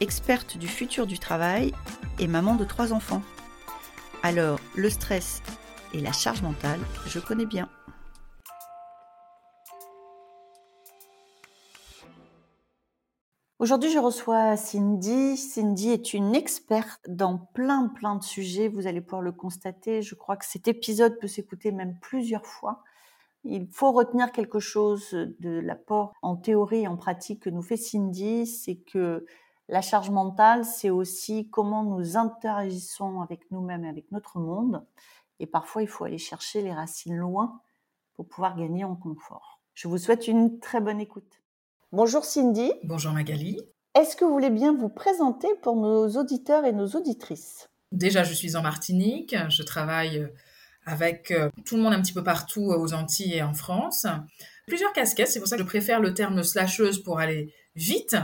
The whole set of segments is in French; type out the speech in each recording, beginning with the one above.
experte du futur du travail et maman de trois enfants. Alors, le stress et la charge mentale, je connais bien. Aujourd'hui, je reçois Cindy. Cindy est une experte dans plein, plein de sujets. Vous allez pouvoir le constater. Je crois que cet épisode peut s'écouter même plusieurs fois. Il faut retenir quelque chose de l'apport en théorie et en pratique que nous fait Cindy, c'est que la charge mentale, c'est aussi comment nous interagissons avec nous-mêmes et avec notre monde. Et parfois, il faut aller chercher les racines loin pour pouvoir gagner en confort. Je vous souhaite une très bonne écoute. Bonjour Cindy. Bonjour Magali. Est-ce que vous voulez bien vous présenter pour nos auditeurs et nos auditrices? Déjà, je suis en Martinique. Je travaille avec euh, tout le monde un petit peu partout aux Antilles et en France. Plusieurs casquettes, c'est pour ça que je préfère le terme slasheuse pour aller vite.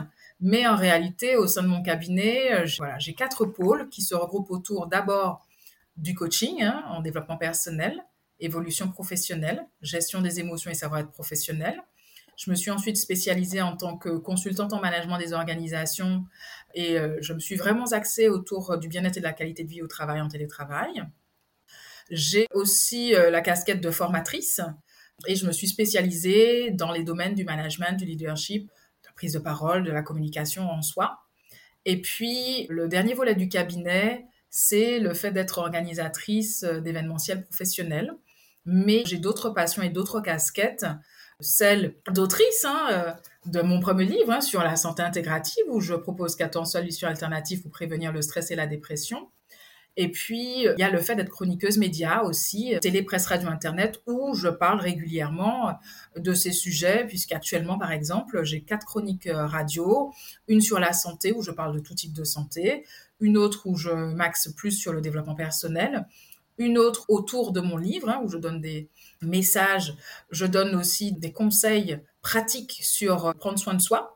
Mais en réalité, au sein de mon cabinet, euh, j'ai quatre pôles qui se regroupent autour d'abord du coaching hein, en développement personnel, évolution professionnelle, gestion des émotions et savoir-être professionnel. Je me suis ensuite spécialisée en tant que consultante en management des organisations et euh, je me suis vraiment axée autour du bien-être et de la qualité de vie au travail en télétravail. J'ai aussi euh, la casquette de formatrice et je me suis spécialisée dans les domaines du management, du leadership, prise de parole, de la communication en soi. Et puis, le dernier volet du cabinet, c'est le fait d'être organisatrice euh, d'événementiels professionnels. Mais j'ai d'autres passions et d'autres casquettes, celle d'autrice hein, euh, de mon premier livre hein, sur la santé intégrative, où je propose 14 solutions alternatives pour prévenir le stress et la dépression. Et puis, il y a le fait d'être chroniqueuse média aussi, télé, presse, radio, internet, où je parle régulièrement de ces sujets, puisqu'actuellement, par exemple, j'ai quatre chroniques euh, radio, une sur la santé, où je parle de tout type de santé, une autre où je m'axe plus sur le développement personnel, une autre autour de mon livre, hein, où je donne des messages, je donne aussi des conseils pratiques sur prendre soin de soi,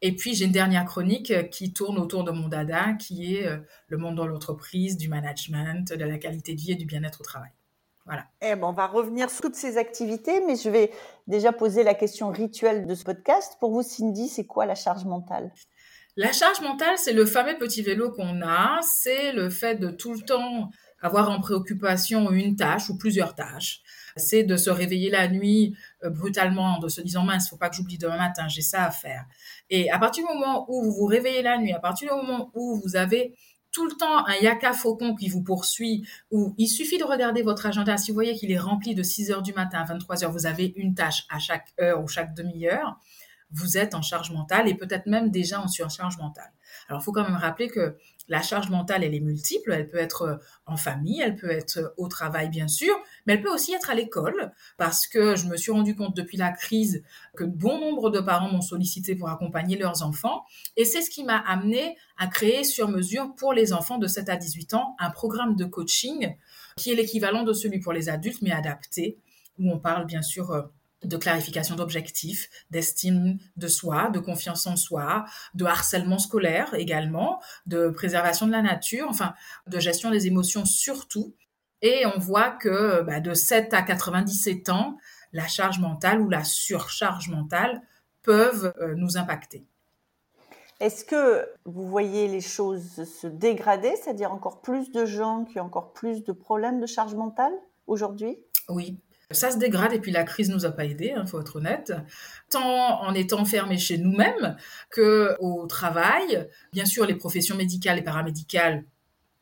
et puis, j'ai une dernière chronique euh, qui tourne autour de mon dada, qui est euh, le monde dans l'entreprise, du management, de la qualité de vie et du bien-être au travail. Voilà. Eh ben, on va revenir sur toutes ces activités, mais je vais déjà poser la question rituelle de ce podcast. Pour vous, Cindy, c'est quoi la charge mentale? La charge mentale, c'est le fameux petit vélo qu'on a. C'est le fait de tout le temps avoir en préoccupation une tâche ou plusieurs tâches c'est de se réveiller la nuit euh, brutalement, de se disant mince, faut pas que j'oublie demain matin, j'ai ça à faire. Et à partir du moment où vous vous réveillez la nuit, à partir du moment où vous avez tout le temps un yaka faucon qui vous poursuit, où il suffit de regarder votre agenda. Si vous voyez qu'il est rempli de 6 heures du matin à 23 heures, vous avez une tâche à chaque heure ou chaque demi-heure, vous êtes en charge mentale et peut-être même déjà en surcharge mentale. Alors, il faut quand même rappeler que la charge mentale, elle est multiple. Elle peut être euh, en famille, elle peut être euh, au travail, bien sûr, mais elle peut aussi être à l'école, parce que je me suis rendu compte depuis la crise que bon nombre de parents m'ont sollicité pour accompagner leurs enfants. Et c'est ce qui m'a amené à créer sur mesure pour les enfants de 7 à 18 ans un programme de coaching qui est l'équivalent de celui pour les adultes, mais adapté, où on parle bien sûr euh, de clarification d'objectifs, d'estime de soi, de confiance en soi, de harcèlement scolaire également, de préservation de la nature, enfin de gestion des émotions surtout. Et on voit que bah, de 7 à 97 ans, la charge mentale ou la surcharge mentale peuvent euh, nous impacter. Est-ce que vous voyez les choses se dégrader, c'est-à-dire encore plus de gens qui ont encore plus de problèmes de charge mentale aujourd'hui? Oui, ça se dégrade et puis la crise nous a pas aidés, il hein, faut être honnête, tant en étant enfermés chez nous-mêmes que au travail. Bien sûr, les professions médicales et paramédicales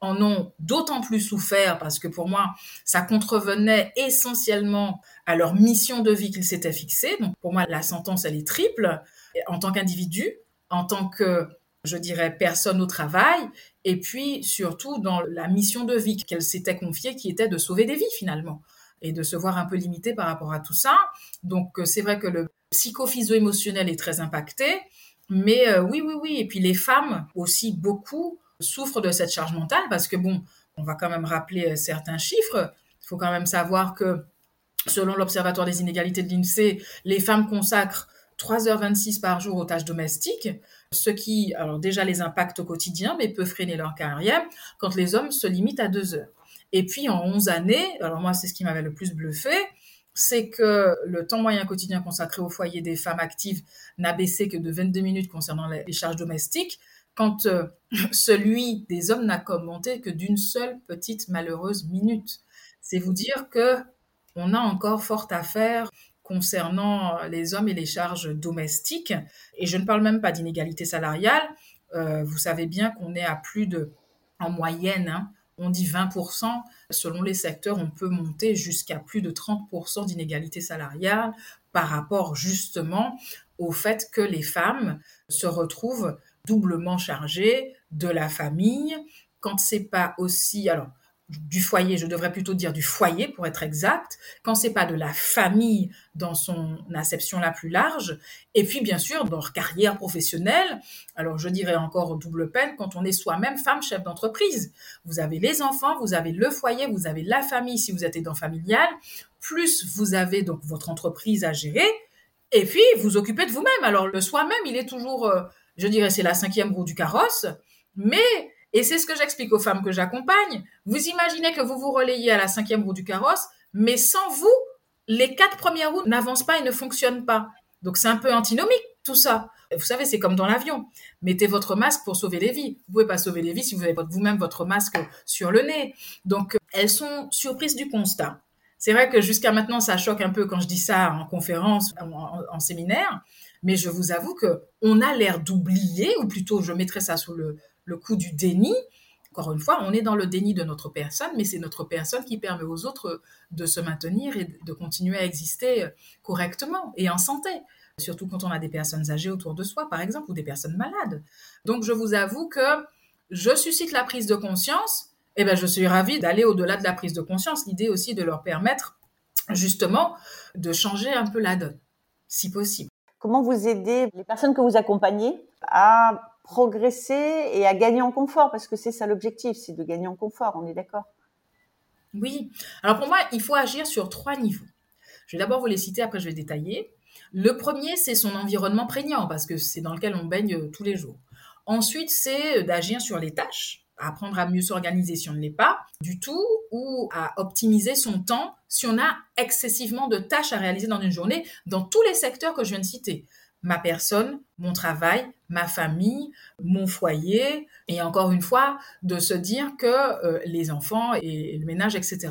en ont d'autant plus souffert parce que pour moi, ça contrevenait essentiellement à leur mission de vie qu'ils s'étaient fixée. Donc pour moi, la sentence, elle est triple en tant qu'individu, en tant que, je dirais, personne au travail, et puis surtout dans la mission de vie qu'elle s'était confiée, qui était de sauver des vies finalement et de se voir un peu limité par rapport à tout ça. Donc euh, c'est vrai que le psychophysio-émotionnel est très impacté, mais euh, oui, oui, oui. Et puis les femmes aussi beaucoup souffrent de cette charge mentale parce que bon, on va quand même rappeler euh, certains chiffres. Il faut quand même savoir que selon l'Observatoire des inégalités de l'INSEE, les femmes consacrent 3h26 par jour aux tâches domestiques, ce qui, alors déjà les impacte au quotidien, mais peut freiner leur carrière, quand les hommes se limitent à 2 heures. Et puis en 11 années, alors moi c'est ce qui m'avait le plus bluffé, c'est que le temps moyen quotidien consacré au foyer des femmes actives n'a baissé que de 22 minutes concernant les charges domestiques, quand euh, celui des hommes n'a commenté que d'une seule petite malheureuse minute. C'est vous dire que on a encore fort à faire concernant les hommes et les charges domestiques. Et je ne parle même pas d'inégalité salariale. Euh, vous savez bien qu'on est à plus de, en moyenne, hein, on dit 20%. Selon les secteurs, on peut monter jusqu'à plus de 30% d'inégalité salariale par rapport justement au fait que les femmes se retrouvent doublement chargé de la famille. Quand c'est pas aussi, alors du foyer, je devrais plutôt dire du foyer pour être exact, quand c'est pas de la famille dans son acception la plus large, et puis bien sûr dans leur carrière professionnelle, alors je dirais encore double peine quand on est soi-même femme chef d'entreprise. Vous avez les enfants, vous avez le foyer, vous avez la famille si vous êtes aidant familial, plus vous avez donc votre entreprise à gérer, et puis vous occupez de vous-même. Alors le soi-même, il est toujours euh, je dirais c'est la cinquième roue du carrosse, mais, et c'est ce que j'explique aux femmes que j'accompagne, vous imaginez que vous vous relayez à la cinquième roue du carrosse, mais sans vous, les quatre premières roues n'avancent pas et ne fonctionnent pas. Donc c'est un peu antinomique tout ça. Vous savez, c'est comme dans l'avion. Mettez votre masque pour sauver les vies. Vous pouvez pas sauver les vies si vous avez vous-même votre masque sur le nez. Donc elles sont surprises du constat. C'est vrai que jusqu'à maintenant, ça choque un peu quand je dis ça en conférence, en séminaire, mais je vous avoue que on a l'air d'oublier, ou plutôt je mettrais ça sous le, coup du déni. Encore une fois, on est dans le déni de notre personne, mais c'est notre personne qui permet aux autres de se maintenir et de continuer à exister correctement et en santé. Surtout quand on a des personnes âgées autour de soi, par exemple, ou des personnes malades. Donc, je vous avoue que je suscite la prise de conscience. Et eh ben, je suis ravie d'aller au-delà de la prise de conscience. L'idée aussi de leur permettre, justement, de changer un peu la donne, si possible. Comment vous aidez les personnes que vous accompagnez à progresser et à gagner en confort Parce que c'est ça l'objectif, c'est de gagner en confort, on est d'accord? Oui. Alors pour moi, il faut agir sur trois niveaux. Je vais d'abord vous les citer, après je vais détailler. Le premier, c'est son environnement prégnant, parce que c'est dans lequel on baigne tous les jours. Ensuite, c'est d'agir sur les tâches apprendre à mieux s'organiser si on ne l'est pas du tout, ou à optimiser son temps si on a excessivement de tâches à réaliser dans une journée, dans tous les secteurs que je viens de citer. Ma personne, mon travail, ma famille, mon foyer, et encore une fois, de se dire que euh, les enfants et le ménage, etc.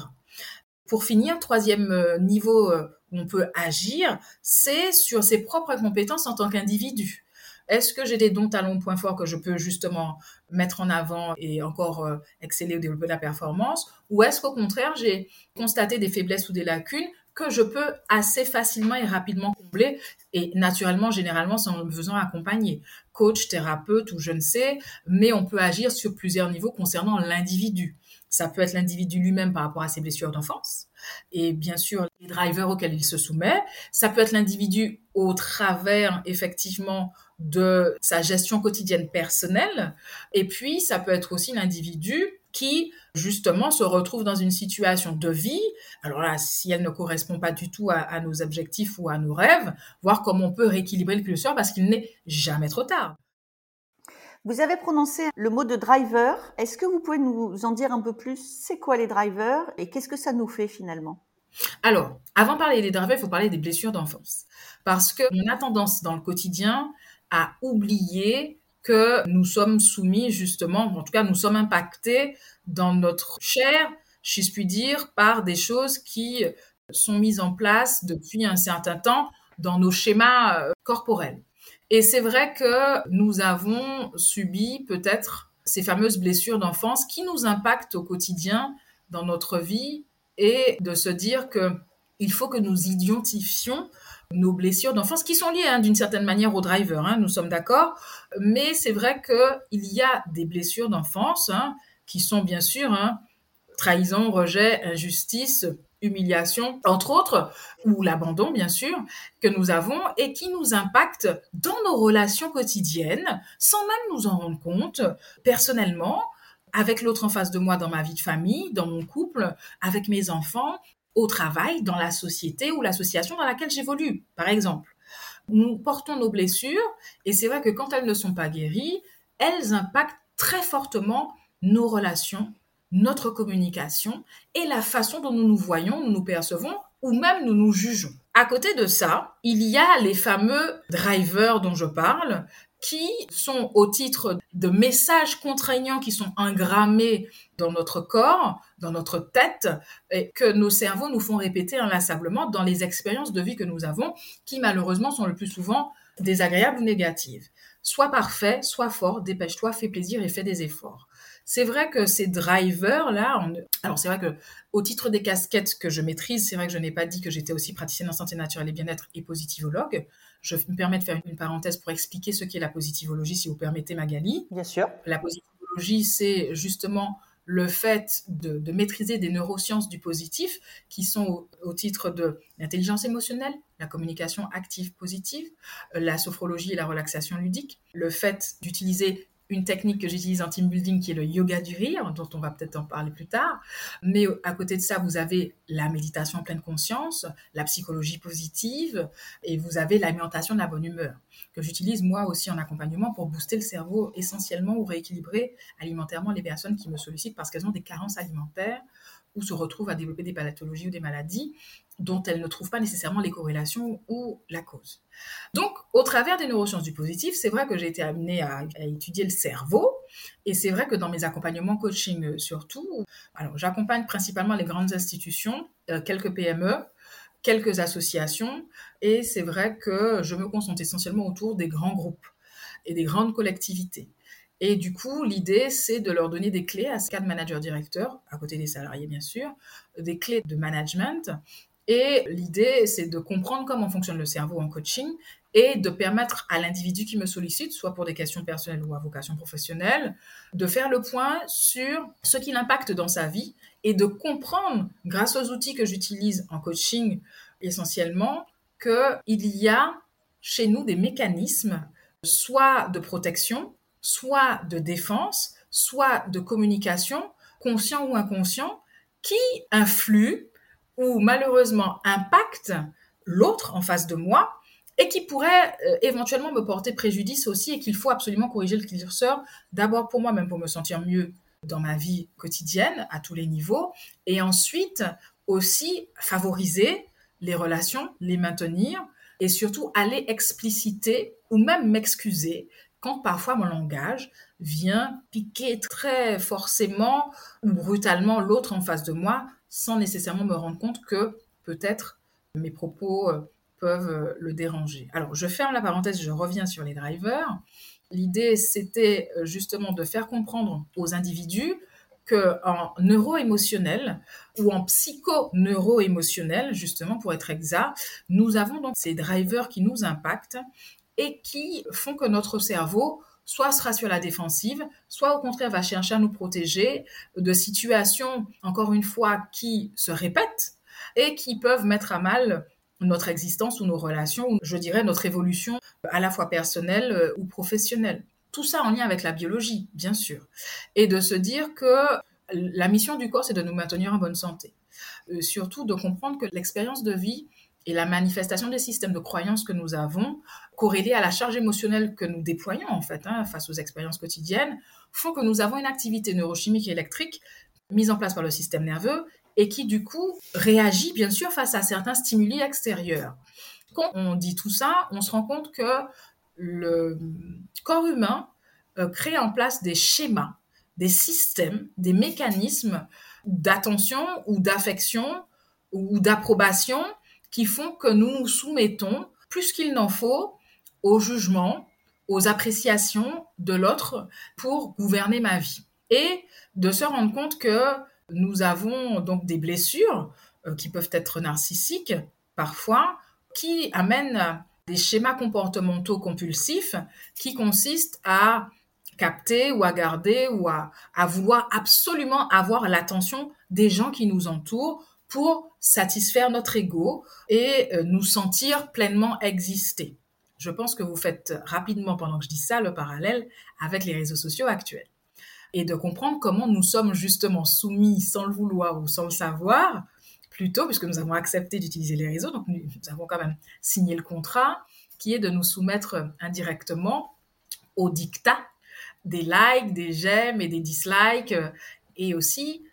Pour finir, troisième euh, niveau euh, où on peut agir, c'est sur ses propres compétences en tant qu'individu. Est-ce que j'ai des dons, talents, points forts que je peux justement mettre en avant et encore exceller ou développer la performance Ou est-ce qu'au contraire, j'ai constaté des faiblesses ou des lacunes que je peux assez facilement et rapidement combler et naturellement, généralement, sans me faisant accompagner. Coach, thérapeute ou je ne sais, mais on peut agir sur plusieurs niveaux concernant l'individu. Ça peut être l'individu lui-même par rapport à ses blessures d'enfance et bien sûr les drivers auxquels il se soumet. Ça peut être l'individu au travers effectivement de sa gestion quotidienne personnelle. Et puis, ça peut être aussi l'individu qui, justement, se retrouve dans une situation de vie. Alors là, si elle ne correspond pas du tout à, nos objectifs ou à nos rêves, voir comment on peut rééquilibrer le curseur parce qu'il n'est jamais trop tard. Vous avez prononcé le mot de driver. Est-ce que vous pouvez nous en dire un peu plus? C'est quoi les drivers et qu'est-ce que ça nous fait finalement? Alors, avant de parler des drivers, il faut parler des blessures d'enfance. Parce qu'on a tendance dans le quotidien à oublier que nous sommes soumis justement, en tout cas nous sommes impactés dans notre chair, si je puis dire, par des choses qui sont mises en place depuis un certain temps dans nos schémas euh, corporels. Et c'est vrai que nous avons subi peut-être ces fameuses blessures d'enfance qui nous impactent au quotidien dans notre vie et de se dire que il faut que nous identifions nos blessures d'enfance qui sont liées hein, d'une certaine manière au driver, hein, nous sommes d'accord, mais c'est vrai qu'il y a des blessures d'enfance hein, qui sont bien sûr trahison, rejet, injustice, humiliation, entre autres, ou l'abandon, bien sûr, que nous avons et qui nous impacte dans nos relations quotidiennes sans même nous en rendre compte personnellement, avec l'autre en face de moi dans ma vie de famille, dans mon couple, avec mes enfants, au travail, dans la société ou l'association dans laquelle j'évolue, par exemple. Nous portons nos blessures et c'est vrai que quand elles ne sont pas guéries, elles impactent très fortement nos relations, notre communication et la façon dont nous nous voyons, nous nous percevons ou même nous nous jugeons. À côté de ça, il y a les fameux drivers dont je parle, qui sont au titre de messages contraignants qui sont engrammés dans notre corps, dans notre tête, et que nos cerveaux nous font répéter inlassablement dans les expériences de vie que nous avons, qui malheureusement sont le plus souvent désagréables ou négatives. Sois parfait, sois fort, dépêche-toi, fais plaisir et fais des efforts. C'est vrai que ces drivers-là, alors c'est vrai que au titre des casquettes que je maîtrise, c'est vrai que je n'ai pas dit que j'étais aussi praticienne en santé naturelle et bien-être et positivologue. Je me permets de faire une parenthèse pour expliquer ce qu'est la positivologie, si vous permettez, Magali. Bien sûr. La positivologie, c'est justement le fait de, maîtriser des neurosciences du positif qui sont au, titre de l'intelligence émotionnelle, la communication active positive, la sophrologie et la relaxation ludique, le fait d'utiliser une technique que j'utilise en team building qui est le yoga du rire, dont on va peut-être en parler plus tard. Mais à côté de ça, vous avez la méditation en pleine conscience, la psychologie positive et vous avez l'alimentation de la bonne humeur, que j'utilise moi aussi en accompagnement pour booster le cerveau essentiellement ou rééquilibrer alimentairement les personnes qui me sollicitent parce qu'elles ont des carences alimentaires ou se retrouvent à développer des pathologies ou des maladies dont elles ne trouvent pas nécessairement les corrélations ou la cause. Donc, au travers des neurosciences du positif, c'est vrai que j'ai été amenée à, étudier le cerveau, et c'est vrai que dans mes accompagnements coaching euh, surtout, alors j'accompagne principalement les grandes institutions, euh, quelques PME, quelques associations, et c'est vrai que je me concentre essentiellement autour des grands groupes et des grandes collectivités. Et du coup, l'idée, c'est de leur donner des clés à ce cadre manager-directeur, à côté des salariés bien sûr, des clés de management. Et l'idée, c'est de comprendre comment fonctionne le cerveau en coaching et de permettre à l'individu qui me sollicite, soit pour des questions personnelles ou à vocation professionnelle, de faire le point sur ce qui l'impacte dans sa vie et de comprendre, grâce aux outils que j'utilise en coaching essentiellement, qu'il y a chez nous des mécanismes, soit de protection, soit de défense, soit de communication, conscient ou inconscient, qui influent ou malheureusement impactent l'autre en face de moi et qui pourrait euh, éventuellement me porter préjudice aussi et qu'il faut absolument corriger le curseur, d'abord pour moi, même pour me sentir mieux dans ma vie quotidienne à tous les niveaux, et ensuite aussi favoriser les relations, les maintenir, et surtout aller expliciter ou même m'excuser parfois mon langage vient piquer très forcément ou brutalement l'autre en face de moi sans nécessairement me rendre compte que peut-être mes propos euh, peuvent euh, le déranger. Alors je ferme la parenthèse, je reviens sur les drivers. L'idée, c'était euh, justement de faire comprendre aux individus que en neuro-émotionnel ou en psycho-neuro-émotionnel, justement pour être exact, nous avons donc ces drivers qui nous impactent et qui font que notre cerveau soit sera sur la défensive, soit au contraire va chercher à nous protéger de situations, encore une fois, qui se répètent et qui peuvent mettre à mal notre existence ou nos relations, ou je dirais notre évolution à la fois personnelle euh, ou professionnelle. Tout ça en lien avec la biologie, bien sûr. Et de se dire que la mission du corps, c'est de nous maintenir en bonne santé. Euh, surtout de comprendre que l'expérience de vie et la manifestation des systèmes de croyances que nous avons, corrélés à la charge émotionnelle que nous déployons en fait hein, face aux expériences quotidiennes, font que nous avons une activité neurochimique et électrique mise en place par le système nerveux et qui du coup réagit bien sûr face à certains stimuli extérieurs. Quand on dit tout ça, on se rend compte que le corps humain euh, crée en place des schémas, des systèmes, des mécanismes d'attention ou d'affection ou d'approbation qui font que nous nous soumettons plus qu'il n'en faut au jugement, aux appréciations de l'autre pour gouverner ma vie. Et de se rendre compte que nous avons donc des blessures euh, qui peuvent être narcissiques parfois, qui amènent des schémas comportementaux compulsifs qui consistent à capter ou à garder ou à, à vouloir absolument avoir l'attention des gens qui nous entourent pour satisfaire notre ego et euh, nous sentir pleinement exister. Je pense que vous faites rapidement, pendant que je dis ça, le parallèle avec les réseaux sociaux actuels. Et de comprendre comment nous sommes justement soumis sans le vouloir ou sans le savoir, plutôt, puisque nous avons accepté d'utiliser les réseaux, donc nous, avons quand même signé le contrat, qui est de nous soumettre indirectement au dictat des likes, des j'aime et des dislikes, et aussi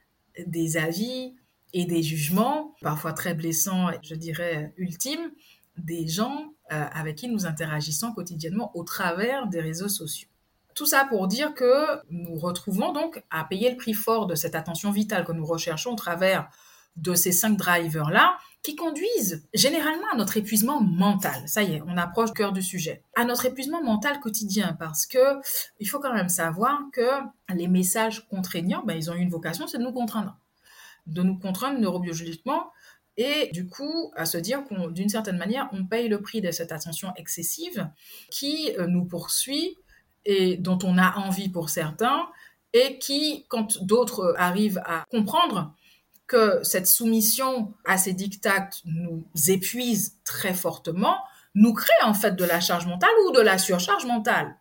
des avis et des jugements, parfois très blessants, je dirais ultimes, des gens euh, avec qui nous interagissons quotidiennement au travers des réseaux sociaux. Tout ça pour dire que nous retrouvons donc à payer le prix fort de cette attention vitale que nous recherchons au travers de ces cinq drivers-là qui conduisent généralement à notre épuisement mental. Ça y est, on approche du cœur du sujet. À notre épuisement mental quotidien parce que il faut quand même savoir que les messages contraignants, ben, ils ont une vocation, c'est de nous contraindre. De nous contraindre neurobiologiquement et du coup à se dire qu'on d'une certaine manière on paye le prix de cette attention excessive qui euh, nous poursuit et dont on a envie pour certains et qui quand d'autres arrivent à comprendre que cette soumission à ces dictats nous épuise très fortement nous crée en fait de la charge mentale ou de la surcharge mentale.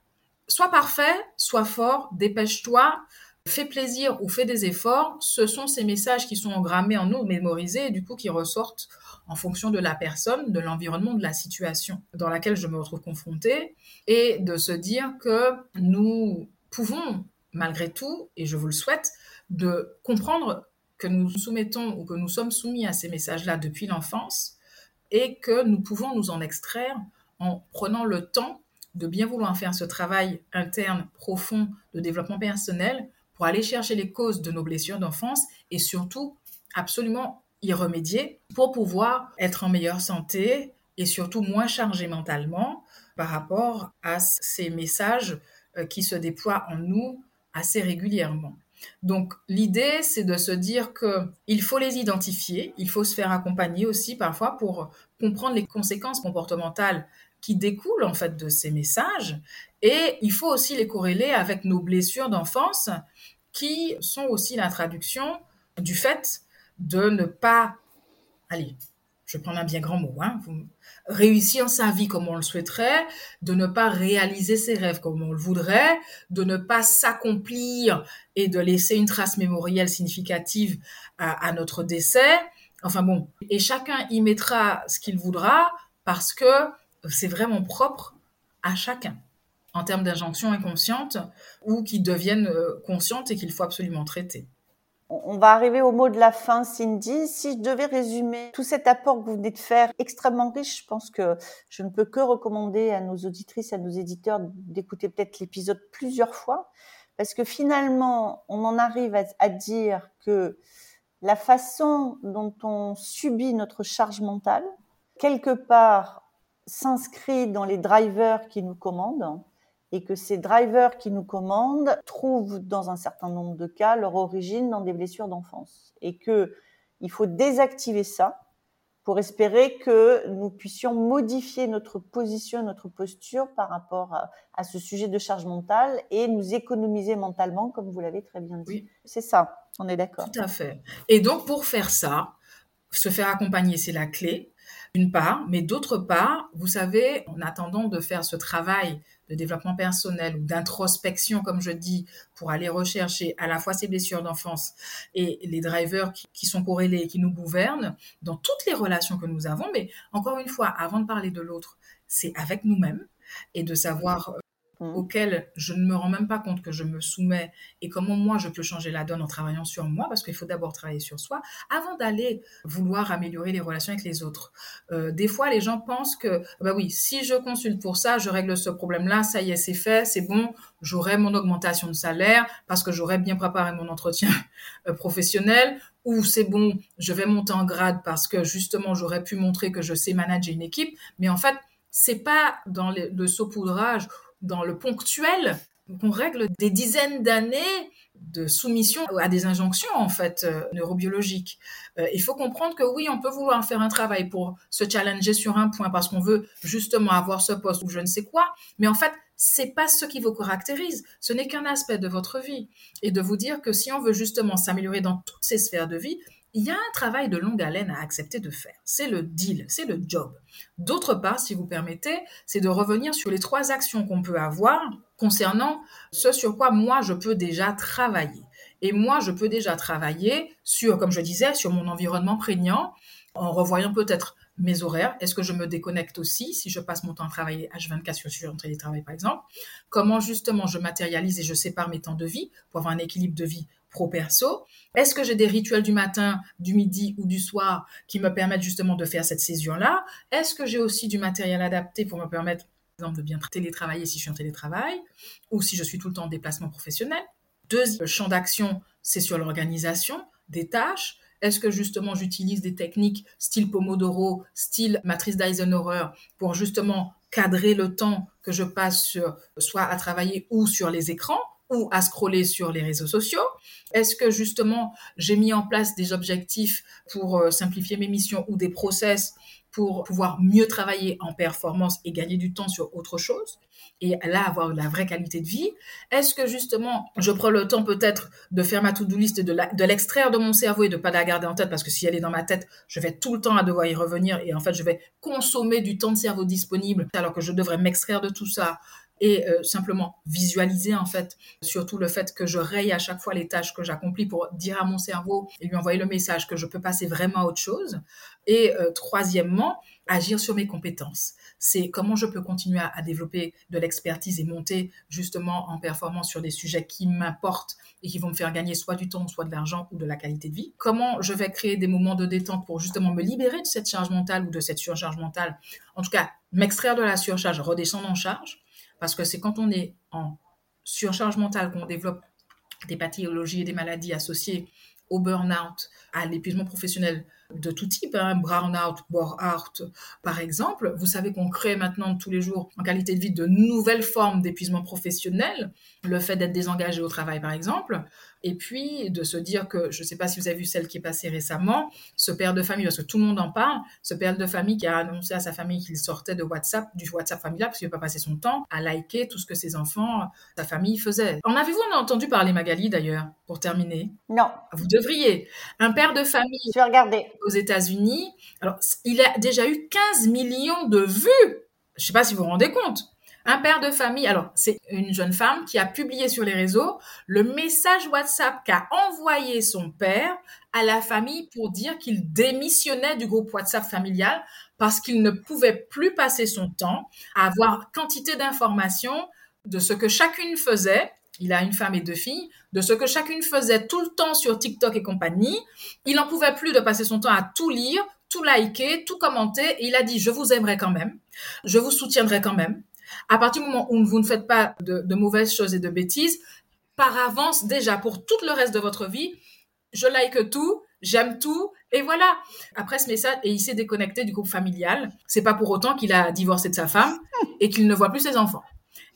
Sois parfait, sois fort, dépêche-toi, fais plaisir ou fais des efforts, ce sont ces messages qui sont engrammés en nous, mémorisés, et du coup qui ressortent en fonction de la personne, de l'environnement, de la situation dans laquelle je me retrouve confrontée, et de se dire que nous pouvons, malgré tout, et je vous le souhaite, de comprendre que nous soumettons ou que nous sommes soumis à ces messages-là depuis l'enfance, et que nous pouvons nous en extraire en prenant le temps de bien vouloir faire ce travail interne profond de développement personnel pour aller chercher les causes de nos blessures d'enfance et surtout absolument y remédier pour pouvoir être en meilleure santé et surtout moins chargé mentalement par rapport à ces messages euh, qui se déploient en nous assez régulièrement. Donc l'idée, c'est de se dire que il faut les identifier, il faut se faire accompagner aussi parfois pour comprendre les conséquences comportementales qui découlent en fait de ces messages et il faut aussi les corréler avec nos blessures d'enfance qui sont aussi la traduction du fait de ne pas, allez, je prends un bien grand mot, hein, réussir sa vie comme on le souhaiterait, de ne pas réaliser ses rêves comme on le voudrait, de ne pas s'accomplir et de laisser une trace mémorielle significative à, à, notre décès. Enfin bon, et chacun y mettra ce qu'il voudra parce que c'est vraiment propre à chacun en termes d'injonctions inconscientes ou qui deviennent euh, conscientes et qu'il faut absolument traiter. On va arriver au mot de la fin, Cindy. Si je devais résumer tout cet apport que vous venez de faire, extrêmement riche, je pense que je ne peux que recommander à nos auditrices, à nos éditeurs d'écouter peut-être l'épisode plusieurs fois, parce que finalement, on en arrive à, à dire que la façon dont on subit notre charge mentale, quelque part, s'inscrit dans les drivers qui nous commandent et que ces drivers qui nous commandent trouvent dans un certain nombre de cas leur origine dans des blessures d'enfance et que il faut désactiver ça pour espérer que nous puissions modifier notre position, notre posture par rapport à, ce sujet de charge mentale et nous économiser mentalement, comme vous l'avez très bien dit. Oui. C'est ça, on est d'accord. Tout à fait. Et donc, pour faire ça, se faire accompagner, c'est la clé, d'une part, mais d'autre part, vous savez, en attendant de faire ce travail de développement personnel ou d'introspection, comme je dis, pour aller rechercher à la fois ces blessures d'enfance et les drivers qui, sont corrélés et qui nous gouvernent dans toutes les relations que nous avons. Mais encore une fois, avant de parler de l'autre, c'est avec nous-mêmes et de savoir Mmh. auquel je ne me rends même pas compte que je me soumets et comment moi je peux changer la donne en travaillant sur moi, parce qu'il faut d'abord travailler sur soi avant d'aller vouloir améliorer les relations avec les autres. Euh, des fois, les gens pensent que, bah oui, si je consulte pour ça, je règle ce problème-là, ça y est, c'est fait, c'est bon, j'aurai mon augmentation de salaire parce que j'aurai bien préparé mon entretien euh, professionnel, ou c'est bon, je vais monter en grade parce que justement j'aurais pu montrer que je sais manager une équipe, mais en fait, c'est pas dans le saupoudrage dans le ponctuel qu'on règle des dizaines d'années de soumission à des injonctions en fait euh, neurobiologiques. Euh, il faut comprendre que oui, on peut vouloir faire un travail pour se challenger sur un point parce qu'on veut justement avoir ce poste ou je ne sais quoi, mais en fait, c'est pas ce qui vous caractérise. Ce n'est qu'un aspect de votre vie et de vous dire que si on veut justement s'améliorer dans toutes ces sphères de vie, il y a un travail de longue haleine à accepter de faire. C'est le deal, c'est le job. D'autre part, si vous permettez, c'est de revenir sur les trois actions qu'on peut avoir concernant ce sur quoi moi je peux déjà travailler. Et moi, je peux déjà travailler sur, comme je disais, sur mon environnement prégnant, en revoyant peut-être mes horaires. Est-ce que je me déconnecte aussi si je passe mon temps à travailler H24 sur, sur un télétravail, par exemple? Comment justement je matérialise et je sépare mes temps de vie pour avoir un équilibre de vie pro-perso. Est-ce que j'ai des rituels du matin, du midi ou du soir qui me permettent justement de faire cette césure-là Est-ce que j'ai aussi du matériel adapté pour me permettre, par exemple, de bien télétravailler si je suis en télétravail ou si je suis tout le temps en déplacement professionnel? Deuxième champ d'action, c'est sur l'organisation des tâches. Est-ce que justement j'utilise des techniques style Pomodoro, style matrice d'Eisenhower pour justement cadrer le temps que je passe soit à travailler ou sur les écrans? Ou à scroller sur les réseaux sociaux. Est-ce que justement j'ai mis en place des objectifs pour euh, simplifier mes missions ou des process pour pouvoir mieux travailler en performance et gagner du temps sur autre chose et là avoir la vraie qualité de vie? Est-ce que justement je prends le temps peut-être de faire ma to-do list et de l'extraire de, mon cerveau et de pas la garder en tête? Parce que si elle est dans ma tête, je vais tout le temps à devoir y revenir et en fait je vais consommer du temps de cerveau disponible alors que je devrais m'extraire de tout ça et euh, simplement visualiser en fait surtout le fait que je raye à chaque fois les tâches que j'accomplis pour dire à mon cerveau et lui envoyer le message que je peux passer vraiment à autre chose. Et euh, troisièmement, agir sur mes compétences. C'est comment je peux continuer à, à développer de l'expertise et monter justement en performance sur des sujets qui m'importent et qui vont me faire gagner soit du temps, soit de l'argent ou de la qualité de vie. Comment je vais créer des moments de détente pour justement me libérer de cette charge mentale ou de cette surcharge mentale. En tout cas, m'extraire de la surcharge, redescendre en charge parce que c'est quand on est en surcharge mentale qu'on développe des pathologies et des maladies associées au burn-out, à l'épuisement professionnel de tout type, hein, brown-out, bore-out, par exemple. Vous savez qu'on crée maintenant tous les jours, en qualité de vie, de nouvelles formes d'épuisement professionnel. Le fait d'être désengagé au travail, par exemple et puis de se dire que, je ne sais pas si vous avez vu celle qui est passée récemment, ce père de famille, parce que tout le monde en parle, ce père de famille qui a annoncé à sa famille qu'il sortait de WhatsApp, du WhatsApp familial, parce qu'il ne veut pas passer son temps à liker tout ce que ses enfants, sa famille faisaient. En avez-vous entendu parler, Magali, d'ailleurs, pour terminer? Non. Vous devriez. Un père de famille Je vais regarder. Aux États-Unis, alors il a déjà eu 15 millions de vues. Je ne sais pas si vous vous rendez compte. Un père de famille, alors c'est une jeune femme qui a publié sur les réseaux le message WhatsApp qu'a envoyé son père à la famille pour dire qu'il démissionnait du groupe WhatsApp familial parce qu'il ne pouvait plus passer son temps à avoir quantité d'informations de ce que chacune faisait. Il a une femme et deux filles, de ce que chacune faisait tout le temps sur TikTok et compagnie. Il n'en pouvait plus de passer son temps à tout lire, tout liker, tout commenter. Et il a dit, je vous aimerai quand même. Je vous soutiendrai quand même. À partir du moment où vous ne faites pas de, mauvaises choses et de bêtises, par avance, déjà, pour tout le reste de votre vie, je like tout, j'aime tout, et voilà. Après ce message, il s'est déconnecté du groupe familial. C'est pas pour autant qu'il a divorcé de sa femme et qu'il ne voit plus ses enfants.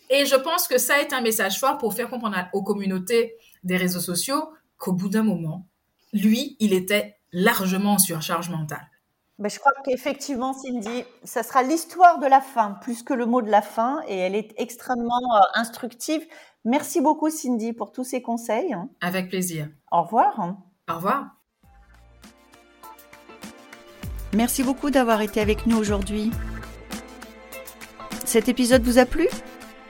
Et je pense que ça est un message fort pour faire comprendre aux communautés des réseaux sociaux qu'au bout d'un moment, lui, il était largement en surcharge mentale. Ben, je crois qu'effectivement, Cindy, ça sera l'histoire de la fin, plus que le mot de la fin, et elle est extrêmement euh, instructive. Merci beaucoup, Cindy, pour tous ces conseils. Avec plaisir. Au revoir. Au revoir. Merci beaucoup d'avoir été avec nous aujourd'hui. Cet épisode vous a plu?